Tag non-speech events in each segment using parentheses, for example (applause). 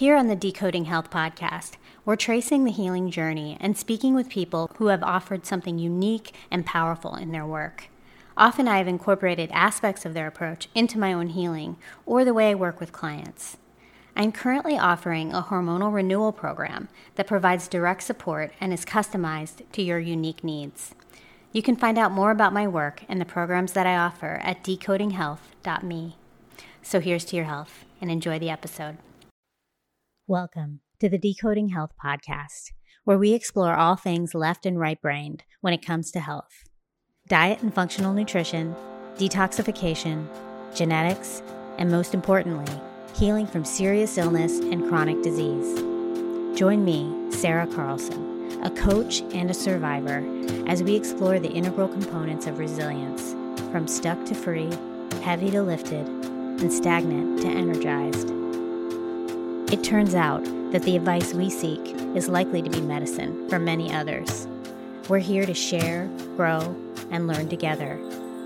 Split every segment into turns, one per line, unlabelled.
Here on the Decoding Health podcast, we're tracing the healing journey and speaking with people who have offered something unique and powerful in their work. Often I have incorporated aspects of their approach into my own healing or the way I work with clients. I'm currently offering a hormonal renewal program that provides direct support and is customized to your unique needs. You can find out more about my work and the programs that I offer at decodinghealth.me. So here's to your health and enjoy the episode. Welcome to the Decoding Health podcast, where we explore all things left and right brained when it comes to health diet and functional nutrition, detoxification, genetics, and most importantly, healing from serious illness and chronic disease. Join me, Sarah Carlson, a coach and a survivor, as we explore the integral components of resilience from stuck to free, heavy to lifted, and stagnant to energized. It turns out that the advice we seek is likely to be medicine for many others. We're here to share, grow, and learn together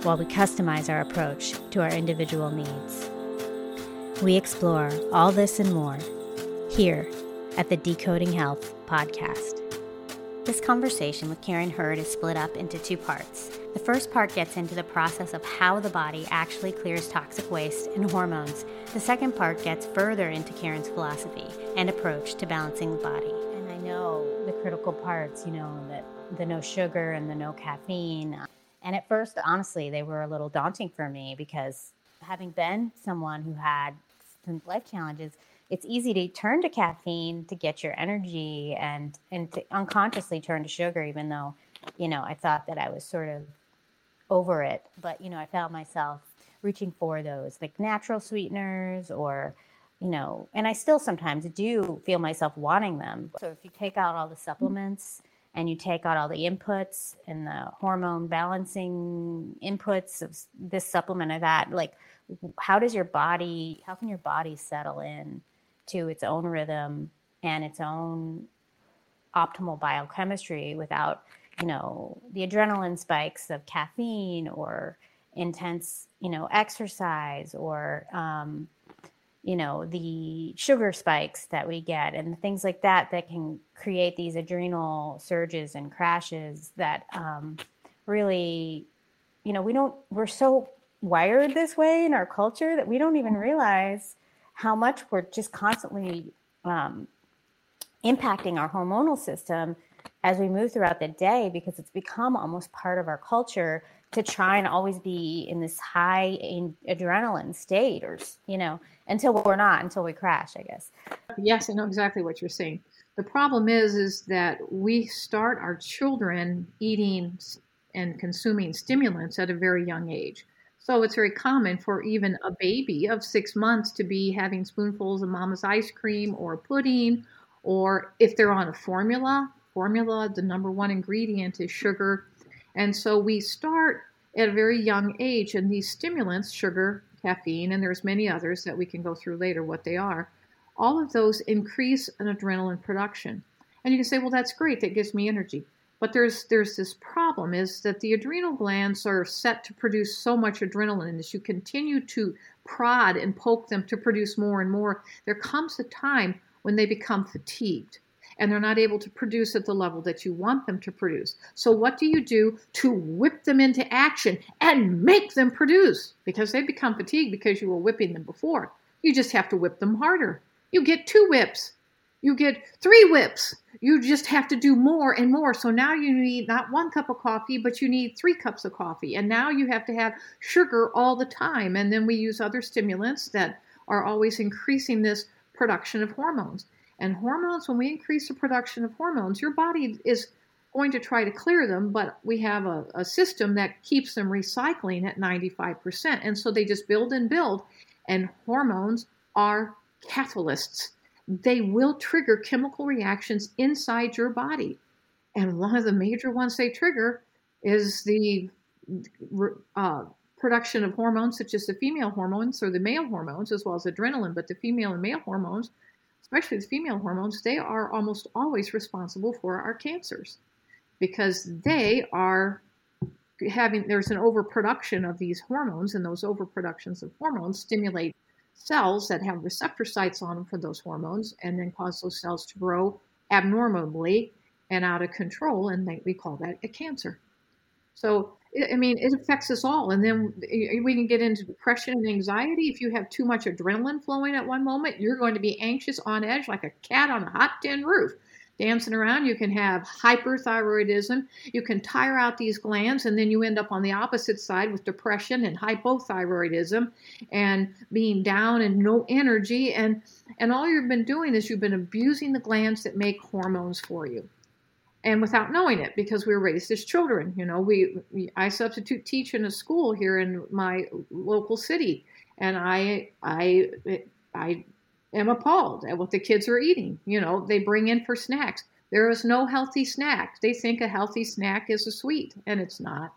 while we customize our approach to our individual needs. We explore all this and more here at the Decoding Health podcast. This conversation with Karen Hurd is split up into two parts. The first part gets into the process of how the body actually clears toxic waste and hormones. The second part gets further into Karen's philosophy and approach to balancing the body. And I know the critical parts, you know, that the no sugar and the no caffeine. And at first, honestly, they were a little daunting for me because having been someone who had some life challenges, it's easy to turn to caffeine to get your energy and and to unconsciously turn to sugar, even though, you know, I thought that I was sort of over it. But, you know, I found myself reaching for those like natural sweeteners or you know, and I still sometimes do feel myself wanting them. So if you take out all the supplements and you take out all the inputs and the hormone balancing inputs of this supplement or that like how does your body how can your body settle in to its own rhythm and its own optimal biochemistry without you know the adrenaline spikes of caffeine or intense you know exercise or um, you know the sugar spikes that we get and things like that that can create these adrenal surges and crashes that um, really you know we don't we're so wired this way in our culture that we don't even realize how much we're just constantly um, impacting our hormonal system as we move throughout the day because it's become almost part of our culture to try and always be in this high in adrenaline state or you know until we're not until we crash i guess.
Yes i know exactly what you're saying. The problem is is that we start our children eating and consuming stimulants at a very young age so it's very common for even a baby of six months to be having spoonfuls of mama's ice cream or pudding or if they're on a formula formula the number one ingredient is sugar and so we start at a very young age, and these stimulants, sugar, caffeine, and there's many others that we can go through later what they are, all of those increase an adrenaline production. And you can say, well, that's great, that gives me energy. But there's there's this problem is that the adrenal glands are set to produce so much adrenaline, as you continue to prod and poke them to produce more and more, there comes a time when they become fatigued and they're not able to produce at the level that you want them to produce. So, what do you do to whip them into action and make them produce? Because they become fatigued because you were whipping them before. You just have to whip them harder. You get two whips, you get three whips. You just have to do more and more. So now you need not one cup of coffee, but you need three cups of coffee. And now you have to have sugar all the time. And then we use other stimulants that are always increasing this production of hormones. And hormones, when we increase the production of hormones, your body is going to try to clear them, but we have a, a system that keeps them recycling at 95%. And so they just build and build. And hormones are catalysts, they will trigger chemical reactions inside your body. And one of the major ones they trigger is the uh, production of hormones, such as the female hormones or the male hormones, as well as adrenaline. But the female and male hormones especially the female hormones, they are almost always responsible for our cancers because they are having there's an overproduction of these hormones and those overproductions of hormones stimulate cells that have receptor sites on them for those hormones and then cause those cells to grow abnormally and out of control. And they, we call that a cancer. So, I mean, it affects us all. And then we can get into depression and anxiety. If you have too much adrenaline flowing at one moment, you're going to be anxious on edge like a cat on a hot tin roof dancing around. You can have hyperthyroidism. You can tire out these glands, and then you end up on the opposite side with depression and hypothyroidism and being down and no energy. And, and all you've been doing is you've been abusing the glands that make hormones for you. And without knowing it, because we were raised as children, you know, we, we I substitute teach in a school here in my local city, and I I I am appalled at what the kids are eating. You know, they bring in for snacks. There is no healthy snack. They think a healthy snack is a sweet, and it's not.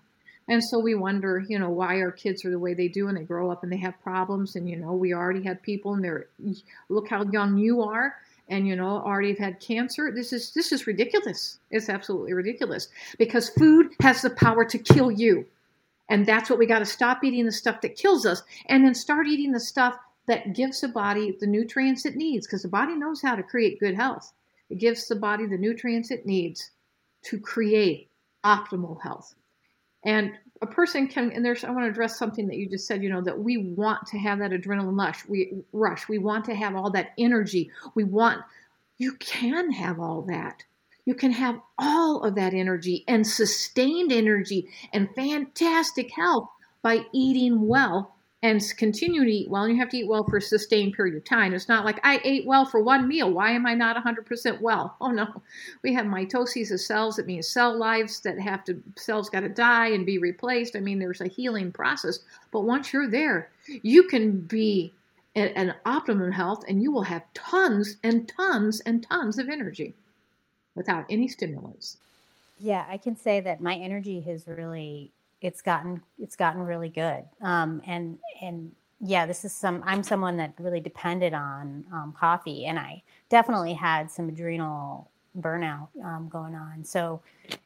And so we wonder, you know, why our kids are the way they do and they grow up and they have problems. And, you know, we already had people and they're, look how young you are and, you know, already have had cancer. This is, this is ridiculous. It's absolutely ridiculous because food has the power to kill you. And that's what we got to stop eating the stuff that kills us and then start eating the stuff that gives the body the nutrients it needs because the body knows how to create good health. It gives the body the nutrients it needs to create optimal health. And a person can, and there's, I want to address something that you just said, you know, that we want to have that adrenaline rush. We rush. We want to have all that energy. We want, you can have all that. You can have all of that energy and sustained energy and fantastic health by eating well and continue to eat well. And you have to eat well for a sustained period of time. It's not like I ate well for one meal. Why am I not 100% well? (laughs) Oh no, we have mitosis of cells. That means cell lives that have to cells got to die and be replaced. I mean, there's a healing process. But once you're there, you can be at an optimum health, and you will have tons and tons and tons of energy without any stimulants.
Yeah, I can say that my energy has really it's gotten it's gotten really good. Um, and and yeah, this is some. I'm someone that really depended on um, coffee, and I definitely had some adrenal burnout um, going on. So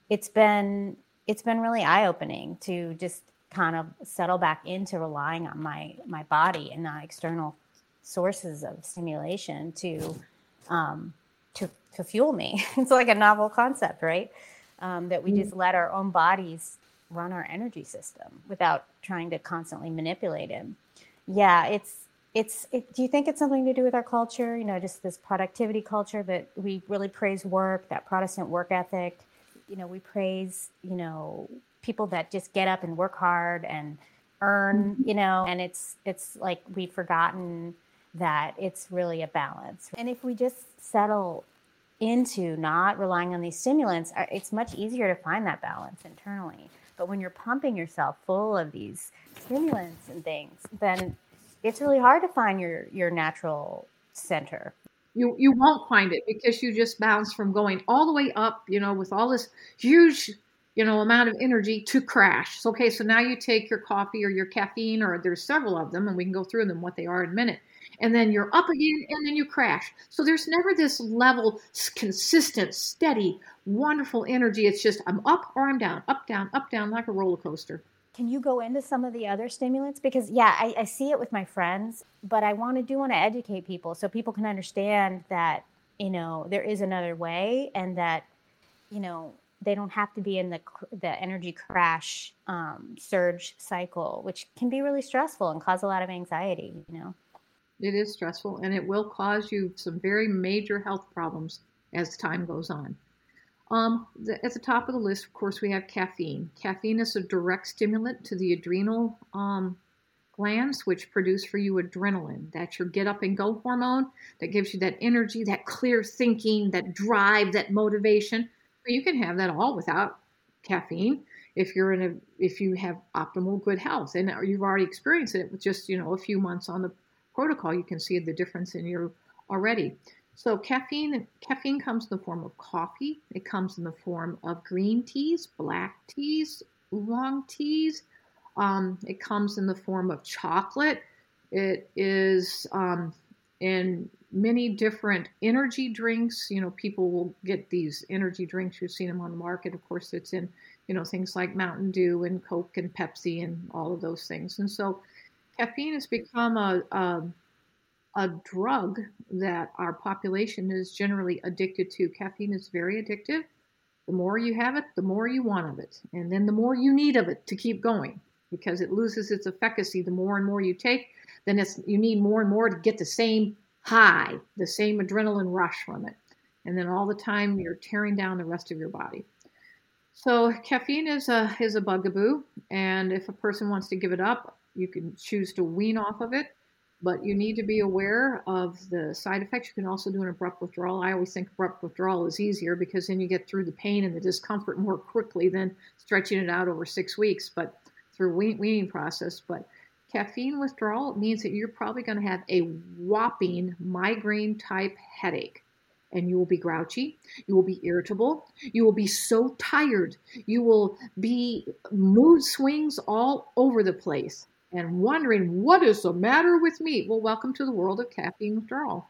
it's been it's been really eye opening to just kind of settle back into relying on my my body and not external sources of stimulation to um, to to fuel me. (laughs) it's like a novel concept, right? Um, that we mm. just let our own bodies run our energy system without trying to constantly manipulate him. Yeah, it's it's it, do you think it's something to do with our culture? You know just this productivity culture that we really praise work that protestant work ethic. You know we praise you know people that just get up and work hard and earn you know and it's it's like we've forgotten that it's really a balance. And if we just settle into not relying on these stimulants uh, it's much easier to find that balance internally but when you're pumping yourself full of these stimulants and things, then it's really hard to find your your natural center.
You you won't find it because you just bounce from going all the way up, you know, with all this huge you know amount of energy to crash. So, okay, so now you take your coffee or your caffeine, or there's several of them, and we can go through them what they are in a minute and then you're up again and then you crash. So there's never this level, consistent, steady, wonderful energy. It's just I'm up or I'm down, up, down, up, down, like a roller coaster.
Can you go into some of the other stimulants? Because, yeah, I, I see it with my friends, but I want to do want to educate people so people can understand that, you know, there is another way and that, you know, they don't have to be in the the energy crash um, surge cycle, which can be really stressful and cause a lot of anxiety. You know.
It is stressful and it will cause you some very major health problems as time goes on. Um, the, at the top of the list, of course, we have caffeine. Caffeine is a direct stimulant to the adrenal um, glands, which produce for you adrenaline. That's your get up and go hormone that gives you that energy, that clear thinking, that drive, that motivation. But you can have that all without caffeine if you're in a if you have optimal good health and you've already experienced it with just you know a few months on the protocol, you can see the difference in your already. So caffeine caffeine comes in the form of coffee. It comes in the form of green teas, black teas, oolong teas. Um, it comes in the form of chocolate. It is um, in many different energy drinks. You know, people will get these energy drinks. You've seen them on the market. Of course, it's in you know things like Mountain Dew and Coke and Pepsi and all of those things. And so caffeine has become a, a, a drug that our population is generally addicted to. Caffeine is very addictive. The more you have it, the more you want of it. And then the more you need of it to keep going because it loses its efficacy. The more and more you take, then it's you need more and more to get the same high, the same adrenaline rush from it. And then all the time you're tearing down the rest of your body. So caffeine is a is a bugaboo, and if a person wants to give it up, you can choose to wean off of it, but you need to be aware of the side effects. You can also do an abrupt withdrawal. I always think abrupt withdrawal is easier because then you get through the pain and the discomfort more quickly than stretching it out over six weeks, but through weaning process. But caffeine withdrawal means that you're probably going to have a whopping migraine type headache and you will be grouchy, you will be irritable, you will be so tired, you will be mood swings all over the place and wondering what is the matter with me. Well, welcome to the world of caffeine withdrawal.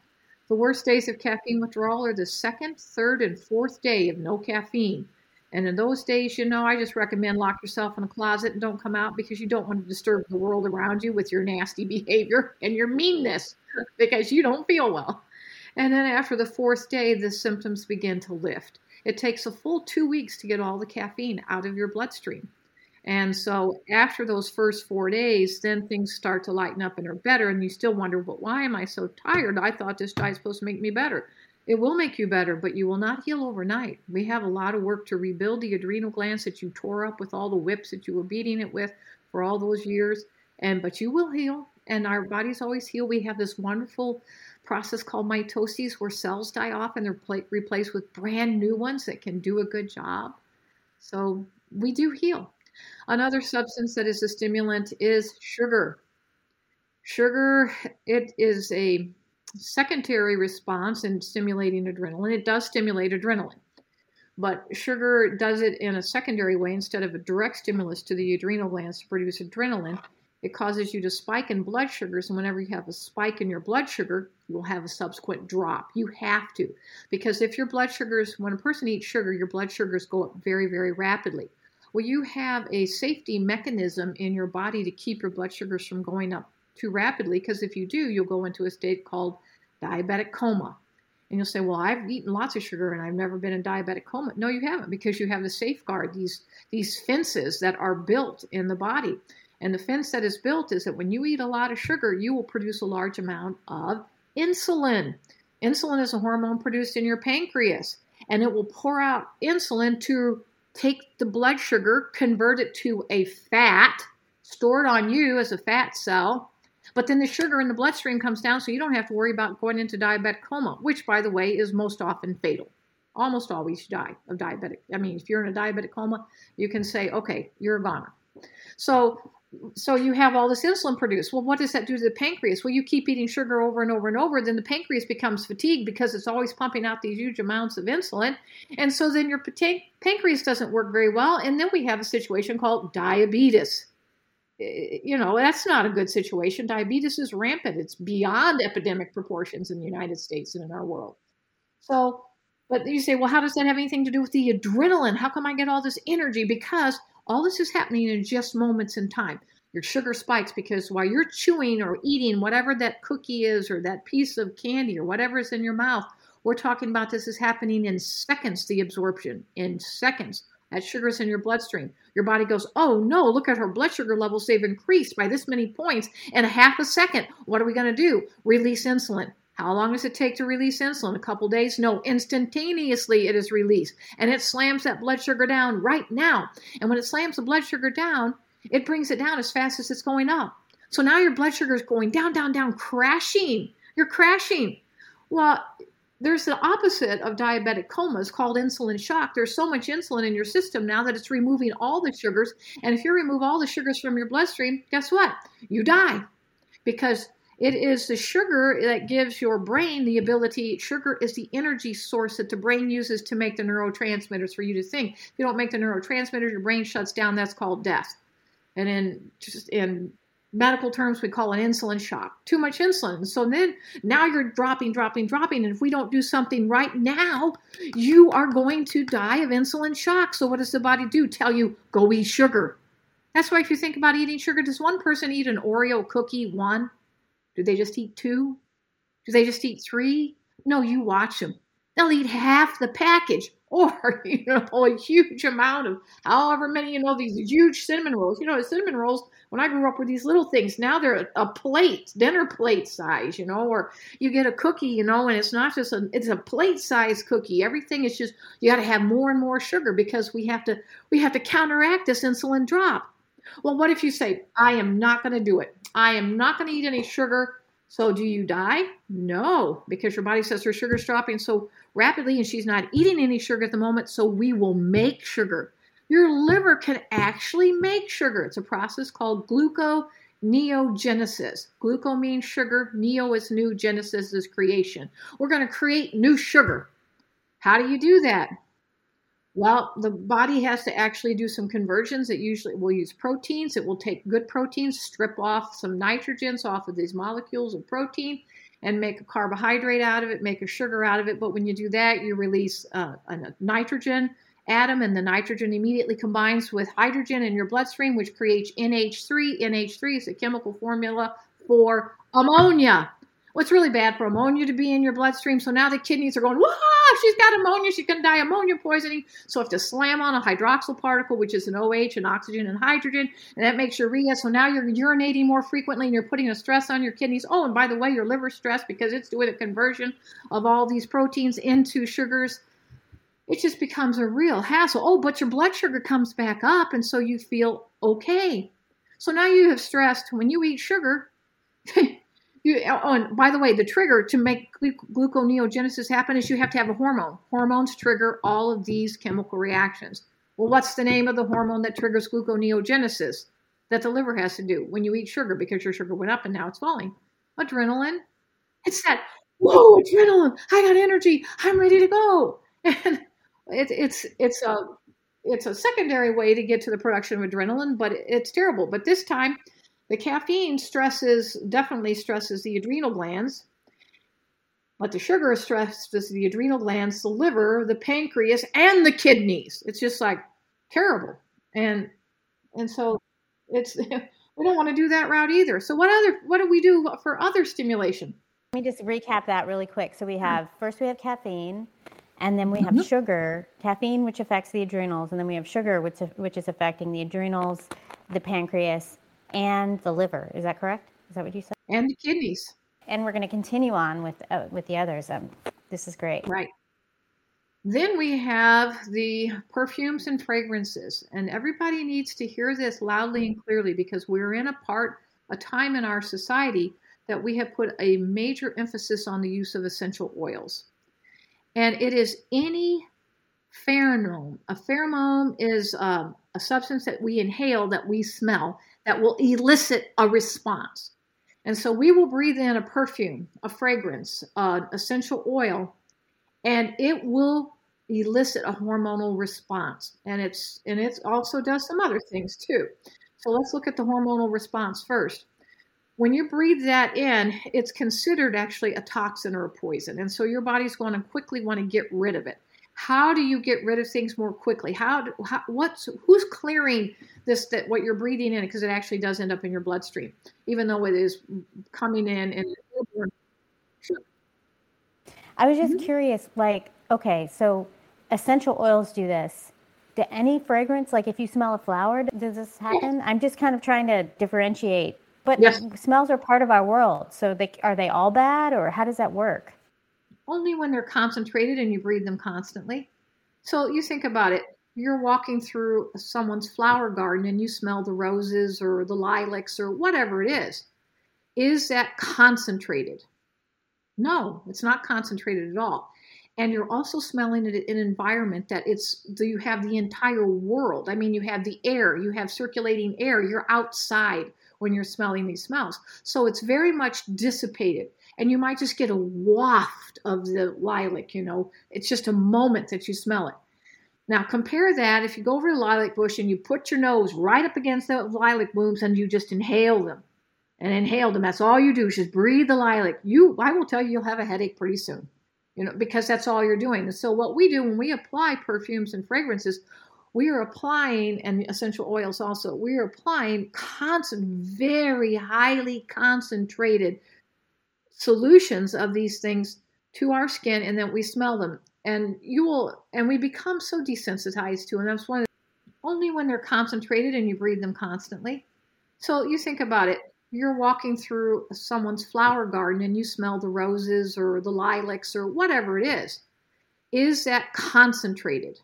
The worst days of caffeine withdrawal are the second, third, and fourth day of no caffeine. And in those days, you know, I just recommend lock yourself in a closet and don't come out because you don't want to disturb the world around you with your nasty (laughs) behavior and your meanness because you don't feel well. And then after the fourth day, the symptoms begin to lift. It takes a full two weeks to get all the caffeine out of your bloodstream. And so after those first four days, then things start to lighten up and are better. And you still wonder, but why am I so tired? I thought this diet's supposed to make me better. It will make you better, but you will not heal overnight. We have a lot of work to rebuild the adrenal glands that you tore up with all the whips that you were beating it with for all those years. And but you will heal, and our bodies always heal. We have this wonderful process called mitosis where cells die off and they're replaced with brand new ones that can do a good job. So we do heal. Another substance that is a stimulant is sugar. Sugar, it is a secondary response in stimulating adrenaline. It does stimulate adrenaline, but sugar does it in a secondary way instead of a direct stimulus to the adrenal glands to produce adrenaline. It causes you to spike in blood sugars, and whenever you have a spike in your blood sugar, you will have a subsequent drop. You have to, because if your blood sugars, when a person eats sugar, your blood sugars go up very, very rapidly. Well, you have a safety mechanism in your body to keep your blood sugars from going up too rapidly, because if you do, you'll go into a state called diabetic coma. And you'll say, Well, I've eaten lots of sugar and I've never been in diabetic coma. No, you haven't, because you have the safeguard, these, these fences that are built in the body. And the fence that is built is that when you eat a lot of sugar, you will produce a large amount of insulin. Insulin is a hormone produced in your pancreas, and it will pour out insulin to take the blood sugar, convert it to a fat, store it on you as a fat cell. But then the sugar in the bloodstream comes down, so you don't have to worry about going into diabetic coma, which, by the way, is most often fatal. Almost always die of diabetic. I mean, if you're in a diabetic coma, you can say, okay, you're a goner. So so you have all this insulin produced. Well, what does that do to the pancreas? Well, you keep eating sugar over and over and over, then the pancreas becomes fatigued because it's always pumping out these huge amounts of insulin. And so then your pancreas doesn't work very well. And then we have a situation called diabetes. You know, that's not a good situation. Diabetes is rampant, it's beyond epidemic proportions in the United States and in our world. So, but you say, well, how does that have anything to do with the adrenaline? How come I get all this energy? Because all this is happening in just moments in time. Your sugar spikes because while you're chewing or eating whatever that cookie is or that piece of candy or whatever is in your mouth, we're talking about this is happening in seconds, the absorption in seconds. That sugar is in your bloodstream. Your body goes, oh no, look at her blood sugar levels. They've increased by this many points in a half a second. What are we going to do? Release insulin. How long does it take to release insulin? A couple days? No, instantaneously it is released. And it slams that blood sugar down right now. And when it slams the blood sugar down, it brings it down as fast as it's going up. So now your blood sugar is going down, down, down, crashing. You're crashing. Well, there's the opposite of diabetic comas called insulin shock. There's so much insulin in your system now that it's removing all the sugars. And if you remove all the sugars from your bloodstream, guess what? You die because it is the sugar that gives your brain the ability. Sugar is the energy source that the brain uses to make the neurotransmitters for you to think. If you don't make the neurotransmitters, your brain shuts down. That's called death. And in just in medical terms, we call it insulin shock. Too much insulin. So then now you're dropping, dropping, dropping. And if we don't do something right now, you are going to die of insulin shock. So what does the body do? Tell you, go eat sugar. That's why if you think about eating sugar, does one person eat an Oreo cookie? One? Do they just eat two? Do they just eat three? No, you watch them. They'll eat half the package (laughs) or you know a huge amount of however many you know these huge cinnamon rolls you know cinnamon rolls when i grew up were these little things now they're a plate dinner plate size you know or you get a cookie you know and it's not just a it's a plate size cookie everything is just you got to have more and more sugar because we have to we have to counteract this insulin drop well what if you say i am not going to do it i am not going to eat any sugar so do you die? No, because your body says her sugar's dropping so rapidly and she's not eating any sugar at the moment, so we will make sugar. Your liver can actually make sugar. It's a process called gluconeogenesis. Gluco means sugar, neo is new, genesis is creation. We're going to create new sugar. How do you do that? Well, the body has to actually do some conversions. It usually will use proteins. It will take good proteins, strip off some nitrogens off of these molecules of protein, and make a carbohydrate out of it, make a sugar out of it. But when you do that, you release uh, a nitrogen atom, and the nitrogen immediately combines with hydrogen in your bloodstream, which creates NH3. NH3 is a chemical formula for ammonia. What's really bad for ammonia to be in your bloodstream. So now the kidneys are going, whoa, she's got ammonia. She's going to die ammonia poisoning. So I have to slam on a hydroxyl particle, which is an OH, an oxygen, and hydrogen, and that makes urea. So now you're urinating more frequently and you're putting a stress on your kidneys. Oh, and by the way, your liver's stressed because it's doing a conversion of all these proteins into sugars. It just becomes a real hassle. Oh, but your blood sugar comes back up, and so you feel okay. So now you have stressed when you eat sugar. (laughs) You, oh, and by the way, the trigger to make gluconeogenesis happen is you have to have a hormone. Hormones trigger all of these chemical reactions. Well, what's the name of the hormone that triggers gluconeogenesis that the liver has to do when you eat sugar because your sugar went up and now it's falling? Adrenaline. It's that, whoa, adrenaline. I got energy. I'm ready to go. (laughs) And it, it's, it's a, it's a secondary way to get to the production of adrenaline, but it's terrible. But this time, the caffeine stresses, definitely stresses the adrenal glands, but the sugar stresses the adrenal glands, the liver, the pancreas, and the kidneys. It's just like terrible. And and so it's (laughs) we don't want to do that route either. So what other what do we do for other stimulation?
Let me just recap that really quick. So we have first we have caffeine, and then we have mm-hmm. sugar, caffeine, which affects the adrenals, and then we have sugar, which which is affecting the adrenals, the pancreas, and the liver. Is that correct? Is that what you said?
And the kidneys.
And we're going to continue on with uh, with the others. Um, this is great.
Right. Then we have the perfumes and fragrances, and everybody needs to hear this loudly and clearly because we're in a part, a time in our society that we have put a major emphasis on the use of essential oils. And it is any pheromone. A pheromone is um, a substance that we inhale that we smell that will elicit a response. And so we will breathe in a perfume, a fragrance, an essential oil, and it will elicit a hormonal response. And it's and it also does some other things too. So let's look at the hormonal response first. When you breathe that in, it's considered actually a toxin or a poison. And so your body's going to quickly want to get rid of it. How do you get rid of things more quickly? How, how what's who's clearing this that what you're breathing in because it actually does end up in your bloodstream, even though it is coming in and.
I was just mm-hmm. curious, like, okay, so essential oils do this. Do any fragrance, like if you smell a flower, does this happen? I'm just kind of trying to differentiate. But yes. smells are part of our world, so they are they all bad, or how does that work?
Only when they're concentrated and you breathe them constantly. So you think about it. You're walking through someone's flower garden and you smell the roses or the lilacs or whatever it is. Is that concentrated? No, it's not concentrated at all. And you're also smelling it in an environment that it's you have the entire world. I mean, you have the air, you have circulating air, you're outside when you're smelling these smells. So it's very much dissipated and you might just get a waft of the lilac, you know. It's just a moment that you smell it. Now compare that if you go over the lilac bush and you put your nose right up against the lilac blooms and you just inhale them and inhale them. That's all you do is just breathe the lilac. You I will tell you you'll have a headache pretty soon. You know, because that's all you're doing. And so what we do when we apply perfumes and fragrances, we are applying and essential oils also, we are applying constant, very highly concentrated solutions of these things to our skin and then we smell them. And you will and we become so desensitized to them that's one only when they're concentrated and you breathe them constantly. So you think about it. You're walking through someone's flower garden and you smell the roses or the lilacs or whatever it is. Is that concentrated?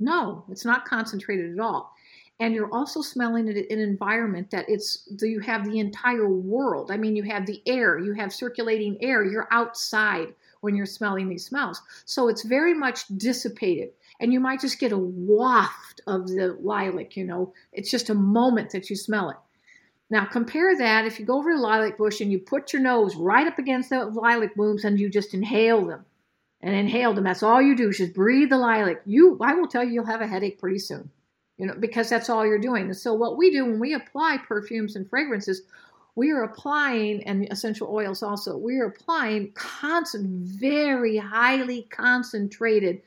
No it's not concentrated at all and you're also smelling it in an environment that it's you have the entire world. I mean you have the air you have circulating air you're outside when you're smelling these smells. So it's very much dissipated. And you might just get a waft of the lilac you know. It's just a moment that you smell it. Now compare that if you go over to the lilac bush and you put your nose right up against the lilac blooms and you just inhale them and inhale them that's all you do is just breathe the lilac. You i will tell you you'll have a headache pretty soon you know, because that's all you're doing. So what we do when we apply perfumes and fragrances, we are applying and essential oils also. We are applying constant, very highly concentrated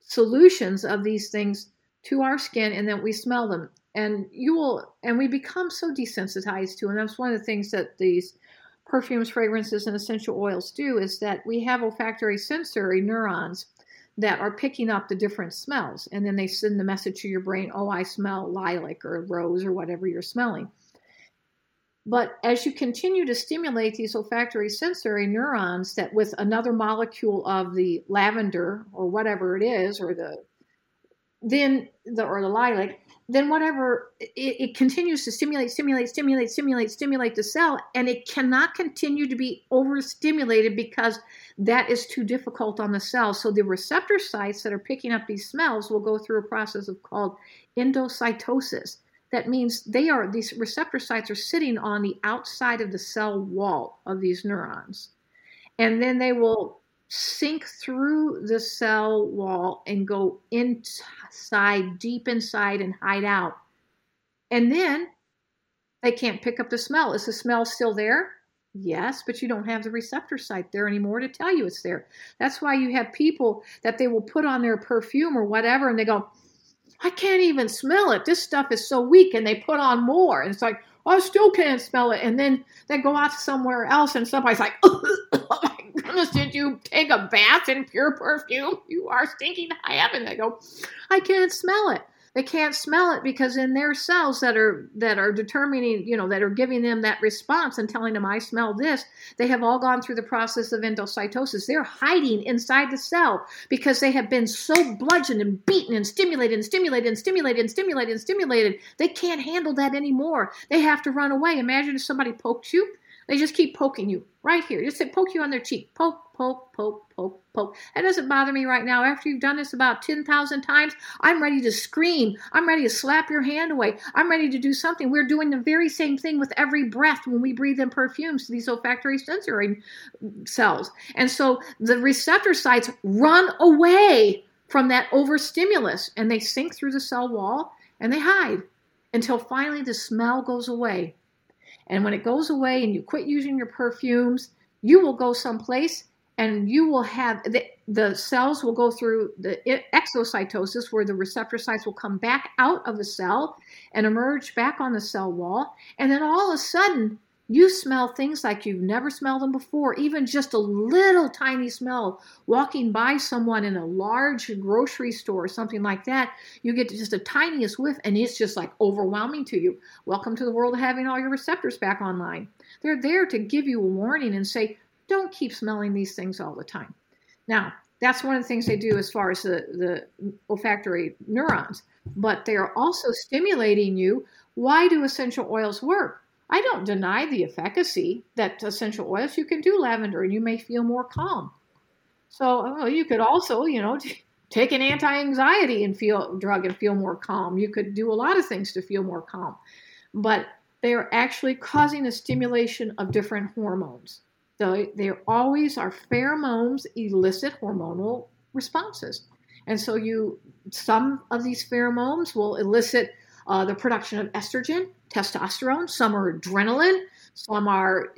solutions of these things to our skin, and then we smell them. And you will, and we become so desensitized to. And that's one of the things that these perfumes, fragrances, and essential oils do is that we have olfactory sensory neurons that are picking up the different smells. And then they send the message to your brain, oh, I smell lilac or rose or whatever you're smelling. But as you continue to stimulate these olfactory sensory neurons, that with another molecule of the lavender or whatever it is, or the then the or the lilac, then whatever it, it, continues to stimulate, stimulate, stimulate, stimulate, stimulate the cell, and it cannot continue to be overstimulated because that is too difficult on the cell. So the receptor sites that are picking up these smells will go through a process of called endocytosis. That means they are these receptor sites are sitting on the outside of the cell wall of these neurons. And then they will sink through the cell wall and go inside, deep inside, and hide out. And then they can't pick up the smell. Is the smell still there? Yes, but you don't have the receptor site there anymore to tell you it's there. That's why you have people that they will put on their perfume or whatever and they go, I can't even smell it. This stuff is so weak. And they put on more. And it's like, I still can't smell it. And then they go out somewhere else and somebody's like, did you take a bath in pure perfume? You are stinking to heaven. They go, I can't smell it. They can't smell it because in their cells that are that are determining, you know, that are giving them that response and telling them I smell this, they have all gone through the process of endocytosis. They're hiding inside the cell because they have been so bludgeoned and beaten and stimulated and stimulated and stimulated and stimulated and stimulated. They can't handle that anymore. They have to run away. Imagine if somebody pokes you they just keep poking you right here. Just say, poke you on their cheek. Poke, poke, poke, poke, poke. That doesn't bother me right now. After you've done this about 10,000 times, I'm ready to scream. I'm ready to slap your hand away. I'm ready to do something. We're doing the very same thing with every breath when we breathe in perfumes to these olfactory sensory cells. And so the receptor sites run away from that overstimulus and they sink through the cell wall and they hide until finally the smell goes away and when it goes away and you quit using your perfumes, you will go someplace and you will have the, the cells will go through the exocytosis where the receptor sites will come back out of the cell and emerge back on the cell wall. And then all of a sudden, you smell things like you've never smelled them before, even just a little tiny smell. Walking by someone in a large grocery store or something like that, you get just a tiniest whiff and it's just like overwhelming to you. Welcome to the world of having all your receptors back online. They're there to give you a warning and say, don't keep smelling these things all the time. Now, that's one of the things they do as far as the, the olfactory neurons, but they are also stimulating you. Why do essential oils work? I don't deny the efficacy that essential oils. You can do lavender and you may feel more calm. So you could also, you know, take an anti-anxiety and feel drug and feel more calm. You could do a lot of things to feel more calm, but they are actually causing a stimulation of different hormones. They, they always are pheromones elicit hormonal responses, and so you some of these pheromones will elicit uh, the production of estrogen, testosterone, some are adrenaline, some are,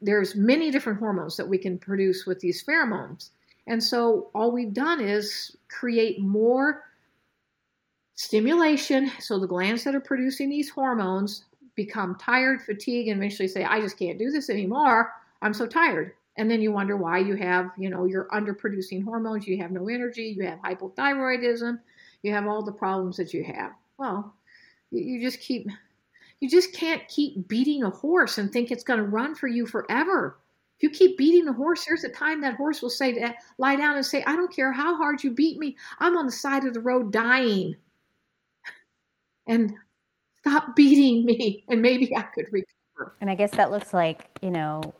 there's many different hormones that we can produce with these pheromones. And so all we've done is create more stimulation. So the glands that are producing these hormones become tired, fatigued, and eventually say, I just can't do this anymore. I'm so tired. And then you wonder why you have, you know, you're underproducing hormones, you have no energy, you have hypothyroidism, you have all the problems that you have. Well, you just keep, you just can't keep beating a horse and think it's going to run for you forever. If you keep beating the horse, there's a time that horse will say, lie down and say, I don't care how hard you beat me, I'm on the side of the road dying. (laughs) And stop beating me, and maybe I could recover.
And I guess that looks like, you know,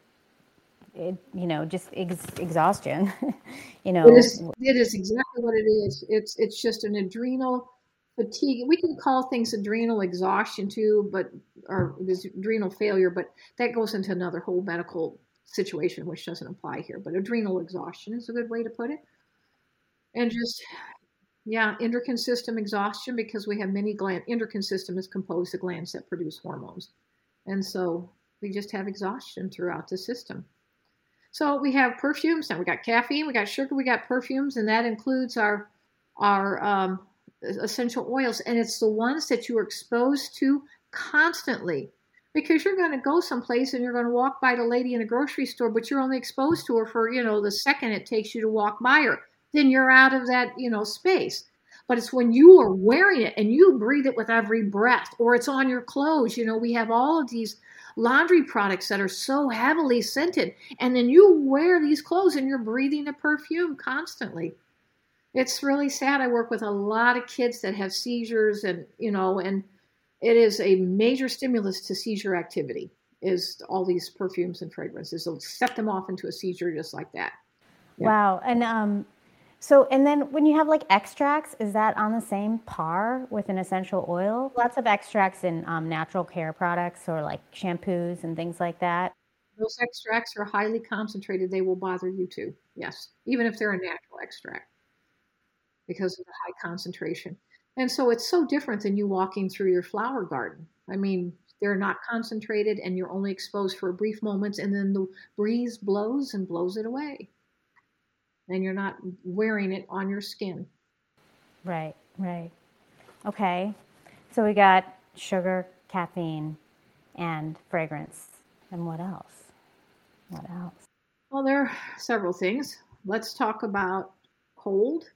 it, you know, just ex- exhaustion. (laughs) you know,
it is, it is exactly what it is. It's it's just an adrenal fatigue. We can call things adrenal exhaustion too, but or adrenal failure, but that goes into another whole medical situation, which doesn't apply here. But adrenal exhaustion is a good way to put it. And just yeah, endocrine system exhaustion because we have many glands. Endocrine system is composed of glands that produce hormones, and so we just have exhaustion throughout the system. So we have perfumes. Now we got caffeine, we got sugar, we got perfumes, and that includes our our um, essential oils. And it's the ones that you are exposed to constantly because you're going to go someplace and you're going to walk by the lady in a grocery store, but you're only exposed to her for you know the second it takes you to walk by her. Then you're out of that you know space. But it's when you are wearing it and you breathe it with every breath, or it's on your clothes. You know, we have all of these laundry products that are so heavily scented. And then you wear these clothes and you're breathing the perfume constantly. It's really sad. I work with a lot of kids that have seizures and, you know, and it is a major stimulus to seizure activity is all these perfumes and fragrances. They'll set them off into a seizure just like that.
Yeah. Wow. And um, so, and then when you have like extracts, is that on the same par with an essential oil? Lots of extracts in um, natural care products or like shampoos and things like that.
Those extracts are highly concentrated. They will bother you too. Yes, even if they're a natural extract because of the high concentration. And so it's so different than you walking through your flower garden. I mean, they're not concentrated and you're only exposed for a brief moments and then the breeze blows and blows it away and you're not wearing it on your skin.
Right, right. Okay. So we got sugar, caffeine, and fragrance. And what else? What else?
Well, there are several things. Let's talk about cold.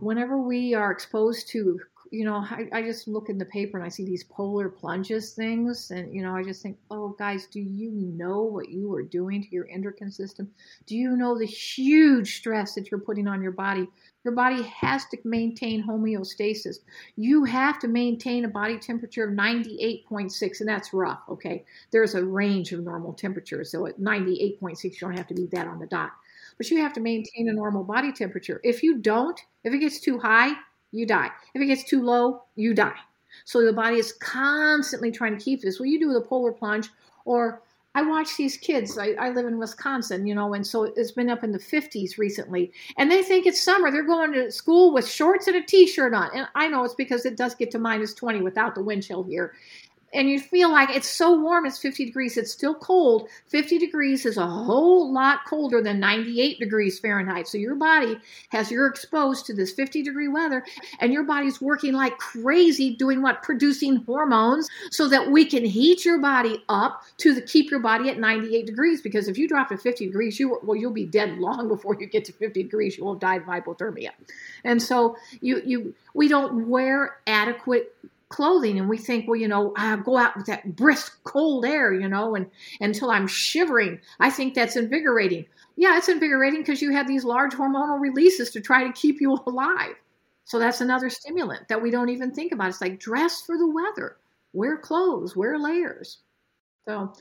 Whenever we are exposed to you know, I, I just look in the paper and I see these polar plunges things, and you know, I just think, oh, guys, do you know what you are doing to your endocrine system? Do you know the huge stress that you're putting on your body? Your body has to maintain homeostasis. You have to maintain a body temperature of 98.6, and that's rough, okay? There's a range of normal temperatures, so at 98.6, you don't have to be that on the dot. But you have to maintain a normal body temperature. If you don't, if it gets too high, you die. If it gets too low, you die. So the body is constantly trying to keep this. Well, you do the polar plunge, or I watch these kids. I, I, live in Wisconsin, you know, and so it's been up in the 50s recently. And they think it's summer. They're going to school with shorts and a t shirt on. And I know it's because it does get to minus 20 without the wind chill here and you feel like it's so warm, it's 50 degrees, it's still cold. 50 degrees is a whole lot colder than 98 degrees Fahrenheit. So your body has you're exposed to this 50 degree weather, and your body's working like crazy doing what? Producing hormones so that we can heat your body up to the, keep your body at 98 degrees. Because if you drop to 50 degrees, you well, you'll be dead long (laughs) before you get to 50 degrees. You will die of hypothermia. And so you you we don't wear adequate clothing and we think well you know i go out with that brisk cold air you know and until i'm shivering i think that's invigorating. Yeah it's invigorating because you have these large hormonal releases to try to keep you (laughs) alive. So that's another stimulant that we don't even think about. It's like dress for the weather wear clothes wear layers. So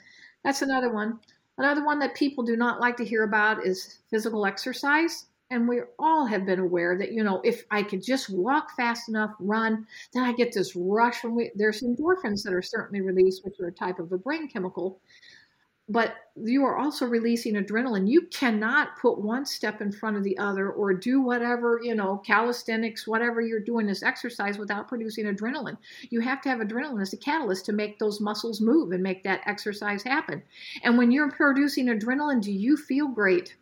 that's another one. Another one that people do not like to hear about is physical exercise and we all have been aware that you know if i could just walk fast enough run then i get this rush and we, there's endorphins that are certainly released which are a type of a brain chemical. But you are also releasing adrenaline. You cannot put one step in front of the other or do whatever you know calisthenics whatever you're doing this exercise without producing adrenaline. You have to have adrenaline as a catalyst to make those muscles move and make that exercise happen. And when you're producing adrenaline do you feel great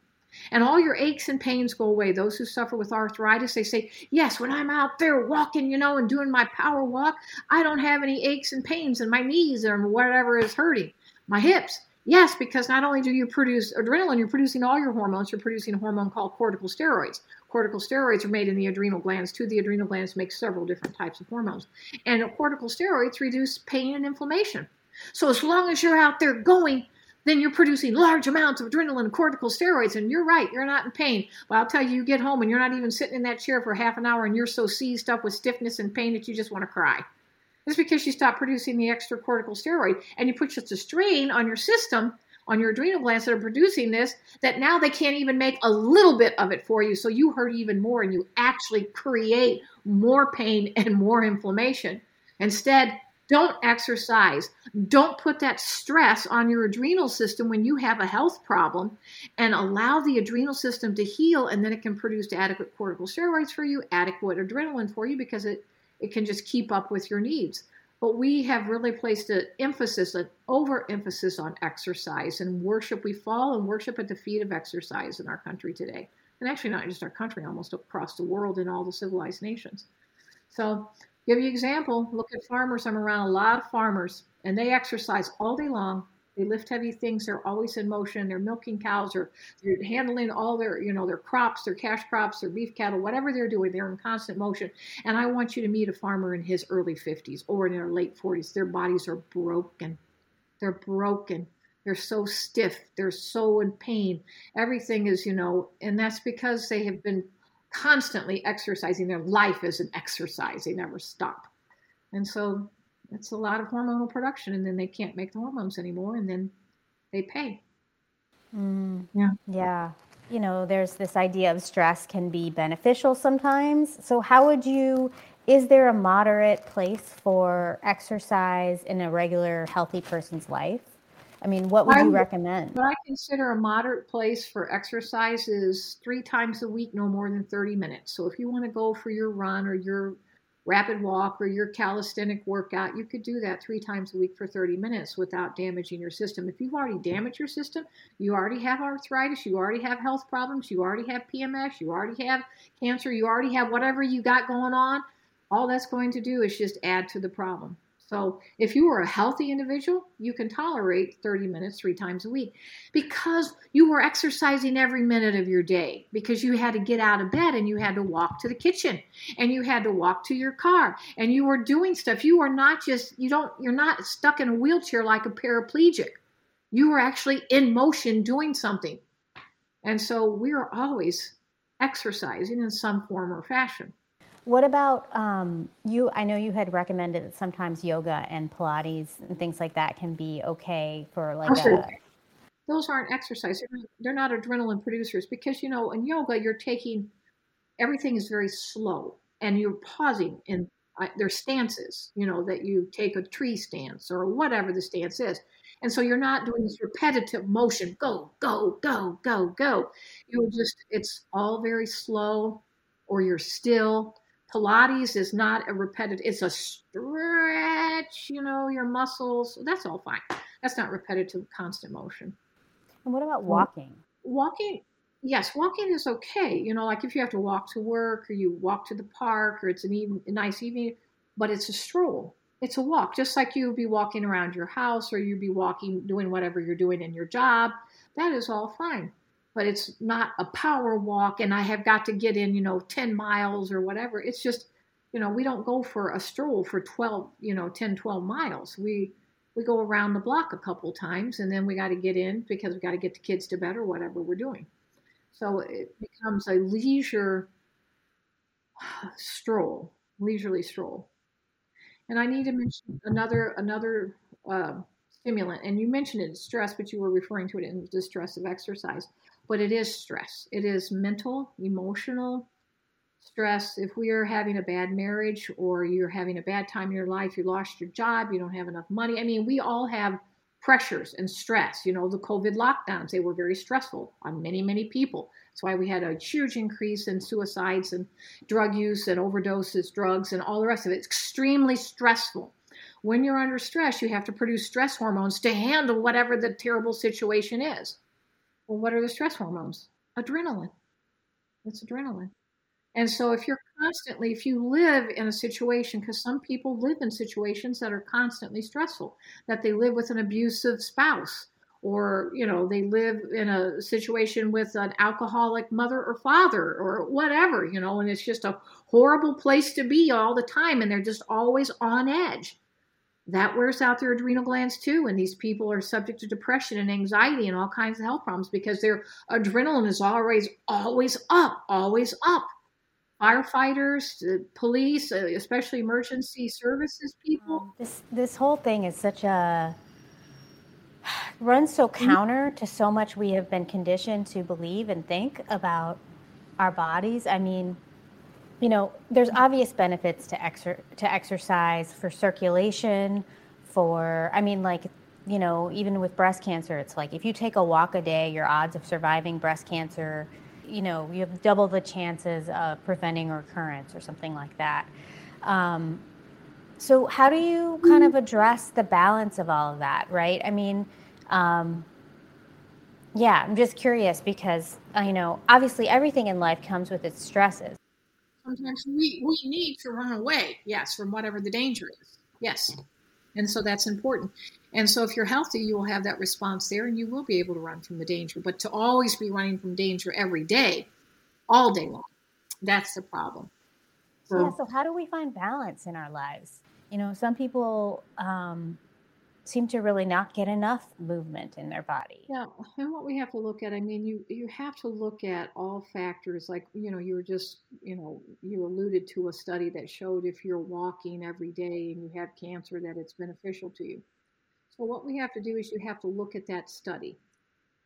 and all your aches and pains go away. Those who suffer with arthritis, they say, Yes, when I'm out there walking, you know, and doing my power walk, I don't have any aches and pains in my knees or whatever is hurting. My hips. Yes, because not only do you produce adrenaline, you're producing all your hormones. You're producing a hormone called corticosteroids. Corticosteroids are made in the adrenal glands too. The adrenal glands make several different types of hormones. And corticosteroids reduce pain and inflammation. So as long as you're out there going, then you're producing large amounts of adrenaline and corticosteroids, and you're right, you're not in pain. But I'll tell you, you get home and you're not even sitting in that chair for half an hour and you're so seized up with stiffness and pain that you just want to cry. It's because you stop producing the extra corticosteroid and you put such a strain on your system, on your adrenal glands that are producing this, that now they can't even make a little bit of it for you. So you hurt even more and you actually create more pain and more inflammation. Instead, don't exercise. Don't put that stress on your adrenal system when you have a health problem and allow the adrenal system to heal and then it can produce adequate corticosteroids for you, adequate adrenaline for you because it it can just keep up with your needs. But we have really placed an emphasis, an overemphasis on exercise and worship. We fall and worship at the feet of exercise in our country today. And actually, not just our country, almost across the world in all the civilized nations. So, give you an example look at farmers. I'm around a lot of farmers, and they exercise all day long they lift heavy things. They're always in motion. They're milking cows or they're handling all their, you know, their crops, their cash crops, their beef cattle, whatever they're doing. They're in constant motion. And I want you to meet a farmer in his early 50s or in their late 40s. Their bodies are broken. They're broken. They're so stiff. They're so in pain. Everything is, you know, and that's because they have been constantly exercising. Their life is an exercise. They never stop. And so it's a lot of hormonal production, and then they can't make the hormones anymore, and then they pay.
Mm, yeah. Yeah. You know, there's this idea of stress can be beneficial sometimes. So, how would you? Is there a moderate place for exercise in a regular, healthy person's life? I mean, what would you recommend?
What I consider a moderate place for exercise is three times a week, no more than 30 minutes. So if you want to go for your run or your rapid walk or your calisthenic workout, you could do that three times a week for 30 minutes without damaging your system. If you've already damaged your system, you already have arthritis, you already have health problems, you already have PMS, you already have cancer, you already have whatever you got going on, all that's going to do is just add to the problem. So if you are a healthy individual, you can tolerate 30 minutes three times a week because you were exercising every minute of your day because you had to get out of bed and you had to walk to the kitchen and you had to walk to your car and you were doing stuff. You are not just you don't you're not stuck in a wheelchair like a paraplegic. You were actually in motion doing something. And so we are always exercising in some form or fashion.
What about um, you? I know you had recommended that sometimes yoga and Pilates and things like that can be okay for like a.
Those aren't exercise. They're not adrenaline producers because you know in yoga you're taking everything is very slow and you're pausing in uh, their stances. You know that you take a tree stance or whatever the stance is, and so you're not doing this repetitive motion. Go, go, go, go, go. You just it's all very slow, or you're still Pilates is not a repetitive, it's a stretch, you know, your muscles. That's all fine. That's not repetitive, constant motion.
And what about walking?
Walking, yes, walking is okay. You know, like if you have to walk to work or you walk to the park or it's an even, a nice evening, but it's a stroll. It's a walk, just like you would be walking around your house or you'd be walking, doing whatever you're doing in your job. That is all fine but it's not a power walk and I have got to get in, you know, 10 miles or whatever. It's just, you know, we don't go for a stroll for 12, you know, 10, 12 miles. We we go around the block a couple times and then we got to get in because we got to get the kids to bed or whatever we're doing. So it becomes a leisure stroll, leisurely stroll. And I need to mention another another uh, stimulant, and you mentioned it, stress, but you were referring to it in the stress of exercise but it is stress. It is mental, emotional stress. If we are having a bad marriage or you're having a bad time in your life, you lost your job, you don't have enough money. I mean, we all have pressures and stress. You know, the COVID lockdowns, they were very stressful on many, many people. That's why we had a huge increase in suicides and drug use and overdoses, drugs, and all the rest of it. It's extremely stressful. When you're under stress, you have to produce stress hormones to handle whatever the terrible situation is. Well, what are the stress hormones? Adrenaline. It's adrenaline. And so if you're constantly, if you live in a situation, because some people live in situations that are constantly stressful, that they live with an abusive spouse, or you know they live in a situation with an alcoholic mother or father or whatever you know and it's just a horrible place to be all the time and they're just always on edge that wears out their adrenal glands too and these people are subject to depression and anxiety and all kinds of health problems because their adrenaline is always always up always up firefighters uh, police uh, especially emergency services people um,
this this whole thing is such a runs so mm-hmm. counter to so much we have been conditioned to believe and think about our bodies. I mean, you know, there's obvious benefits to exer- to exercise for circulation, for I mean, like, you know, even with breast cancer, it's like if you take a walk a day, your odds of surviving breast cancer, you know, you have double the chances of preventing recurrence or something like that. Um, so, how do you kind of address the balance of all of that, right? I mean, um, yeah, I'm just curious because I know obviously everything in life comes with its stresses.
Sometimes we, we need to run away, yes, from whatever the danger is. Yes. And so that's important. And so if you're healthy, you will have that response there and you will be able to run from the danger. But to always be running from danger every day, all day long, that's the problem.
So, yeah, so how do we find balance in our lives? you know, some people um, seem to really not get enough movement in their body.
Yeah, and what we have to look at, I mean, you you have to look at all factors. Like you know, you were just you know you alluded to a study that showed if you're walking every day and you have cancer, that it's beneficial to you. So what we have to do is you have to look at that study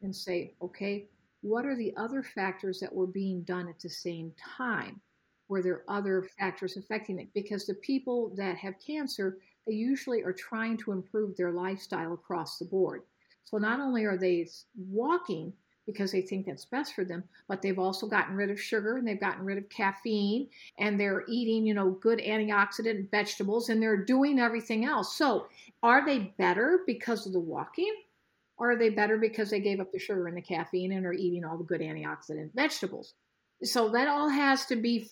and say, okay, what are the other factors that were being done at the same time? were there other factors affecting it? Because the people that have cancer, they usually are trying to improve their lifestyle across the board. So not only are they walking because they think that's best for them, but they've also gotten rid of sugar and they've gotten rid of caffeine and they're eating, you know, good antioxidant vegetables and they're doing everything else. So are they better because of the walking? Are they better because they gave up the sugar and the caffeine and are eating all the good antioxidant vegetables? So that all has to be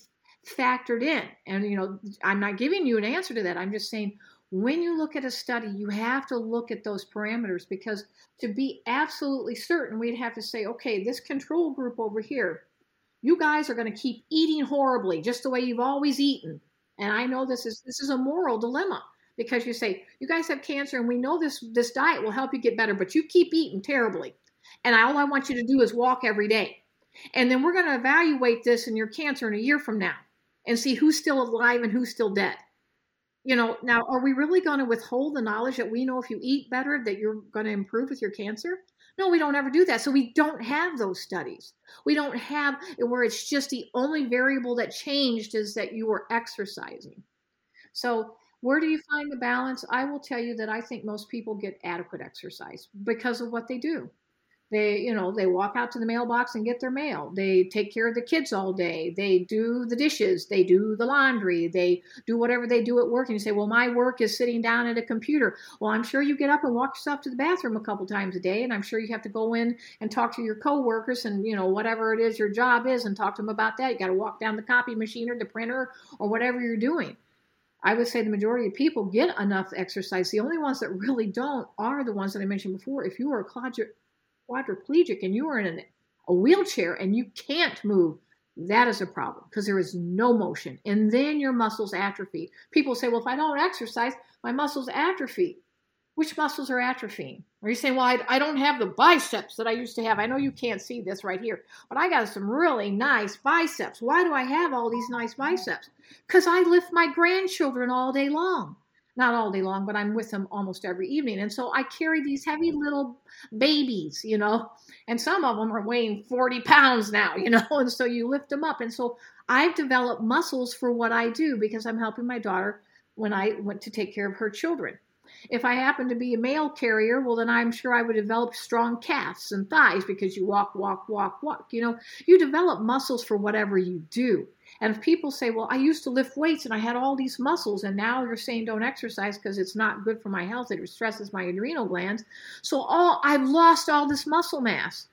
factored in. And, you know, I'm not giving you an answer to that. I'm just saying when you look at a study, you have to look at those parameters because to be absolutely certain, we'd have to say, okay, this control group over here, you guys are going to keep eating horribly, just the way you've always eaten. And I know this is this is a moral dilemma because you say you guys have cancer and we know this this diet will help you get better, but you keep eating terribly. And all I want you to do is walk every day. And then we're going to evaluate this in your cancer in a year from now and see who's still alive and who's still dead. You know, now are we really going to withhold the knowledge that we know if you eat better that you're going to improve with your cancer? No, we don't ever do that. So we don't have those studies. We don't have where it's just the only variable that changed is that you were exercising. So where do you find the balance? I will tell you that I think most people get adequate exercise because of what they do. They, you know, they walk out to the mailbox and get their mail. They take care of the kids all day. They do the dishes. They do the laundry. They do whatever they do at work. And you say, well, my work is sitting down at a computer. Well, I'm sure you get up and walk yourself to the bathroom a couple times a day. And I'm sure you have to go in and talk to your coworkers and, you know, whatever it is your job is and talk to them about that. You got to walk down the copy machine or the printer or whatever you're doing. I would say the majority of people get enough exercise. The only ones that really don't are the ones that I mentioned before. If you are a quadriplegic and you are in a wheelchair and you can't move, that is a problem because there is no motion. And then your muscles atrophy. People say, well, if I don't exercise, my muscles atrophy. Which muscles are atrophying? Are you saying, well, I, I don't have the biceps that I used to have? I know you can't see this right here, but I got some really nice biceps. Why do I have all these nice biceps? Because I lift my grandchildren all day long not all day long, but I'm with them almost every evening. And so I carry these heavy little babies, you know, and some of them are weighing 40 pounds now, you know, (laughs) and so you lift them up. And so I've developed muscles for what I do because I'm helping my daughter when I went to take care of her children. If I happen to be a mail carrier, well, then I'm sure I would develop strong calves and thighs because you walk, walk, walk, walk. You know, you develop muscles for whatever you do. And if people say, well, I used to lift weights and I had all these muscles, and now you're saying don't exercise because it's not good for my health, it stresses my adrenal glands. So all I've lost all this muscle mass.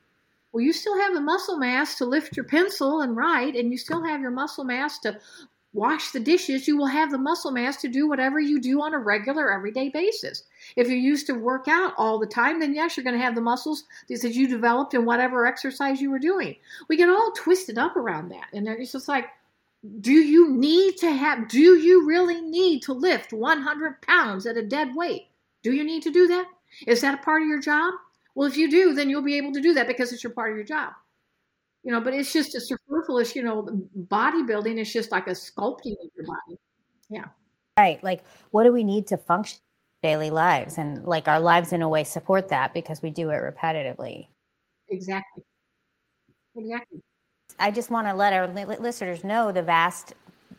Well, you still have the muscle mass to lift your pencil and write, and you still have your muscle mass to wash the dishes, you will have the muscle mass to do whatever you do on a regular, everyday basis. If you're used to work out all the time, then yes, you're going to have the muscles that you developed in whatever exercise you were doing. We get all twisted up around that. And it's just like, do you need to have, do you really need to lift 100 pounds at a dead weight? Do you need to do that? Is that a part of your job? Well, if you do, then you'll be able to do that because it's your part of your job you know, but it's just a superfluous, you know, bodybuilding is just like a sculpting of your body. Yeah.
Right. Like, what do we need to function daily lives? And like our lives, in a way, support that because we do it repetitively.
Exactly. Exactly.
I just want to let our listeners know the vast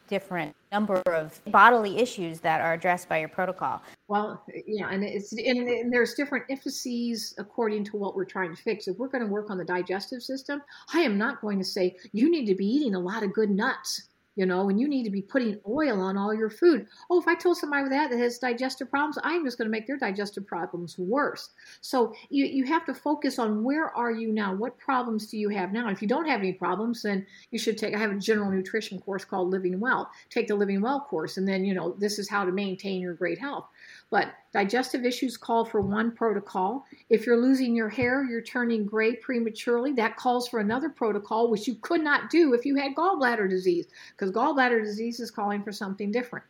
different number of bodily issues that are addressed by your protocol.
Well, yeah, and it's and, and, there's different emphases according to what we're trying to fix. If we're going to work on the digestive system, I am not going to say you need to be eating a lot of good nuts you know, and you need to be putting oil on all your food. Oh, if I told somebody that that has digestive problems, I'm just going to make their digestive problems worse. So you, you have to focus on where are you now? What problems do you have now? If you don't have any problems, then you should take, I have a general nutrition course called Living Well. Take the Living Well course, and then, you know, this is how to maintain your great health. But digestive issues call for one protocol. If you're losing your hair, you're turning gray prematurely, that calls for another protocol, which you could not do if you had gallbladder disease, because gallbladder disease is calling for something different.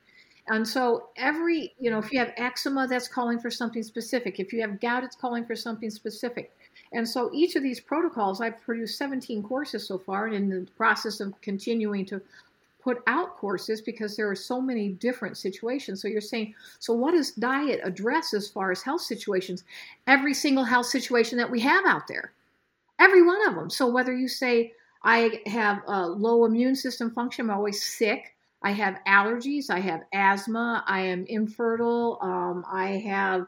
And so every, you know, if you have eczema, that's calling for something specific. If you have gout, it's calling for something specific. And so each of these protocols, I've produced 17 courses so far, and in the process of continuing to put out courses because there are so many different situations. So you're saying, so what does diet address as far as health situations? Every single health situation that we have out there, every one of them. So whether you say, I have a low immune system function, I'm always sick. I have allergies. I have asthma. I am infertile. Um, I have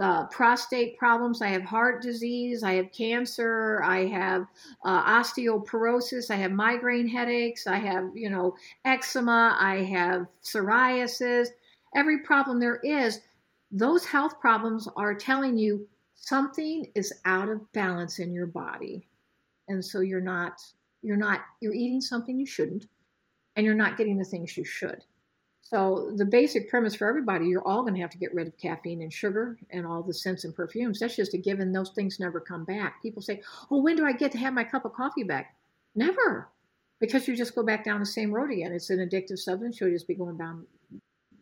uh, prostate problems. I have heart disease. I have cancer. I have uh, osteoporosis. I have migraine headaches. I have, you know, eczema. I have psoriasis. Every problem there is, those health problems are telling you something is out of balance in your body. And so you're not, you're not, you're eating something you shouldn't, and you're not getting the things you should. So the basic premise for everybody, you're all going to have to get rid of caffeine and sugar and all the scents and perfumes. That's just a given. Those things never come back. People say, "Oh, when do I get to have my cup of coffee back?" Never, because you just go back down the same road again. It's an addictive substance. You'll just be going down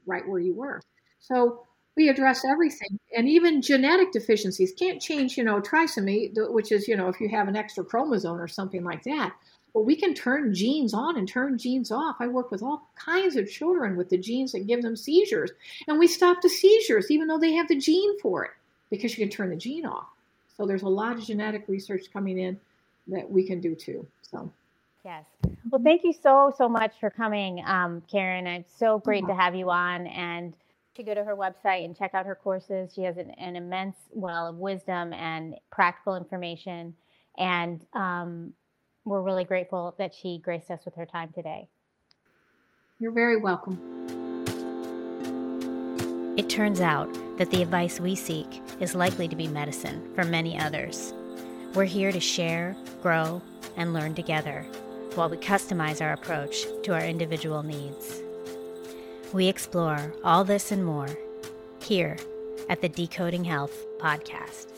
right where you were. So we address everything, and even genetic deficiencies can't change. You know, trisomy, which is you know if you have an extra chromosome or something like that but we can turn genes on and turn genes off. I work with all kinds of children with the genes that give them seizures, and we stop the seizures even though they have the gene for it because you can turn the gene off. So there's a lot of genetic research coming in that we can do too. So.
Yes. Well, thank you so so much for coming, um, Karen. It's so great to have you on, and to go to her website and check out her courses. She has an, an immense well of wisdom and practical information, and um, we're really grateful that she graced us with her time today.
You're very welcome.
It turns out that the advice we seek is likely to be medicine for many others. We're here to share, grow, and learn together while we customize our approach to our individual needs. We explore all this and more here at the Decoding Health podcast.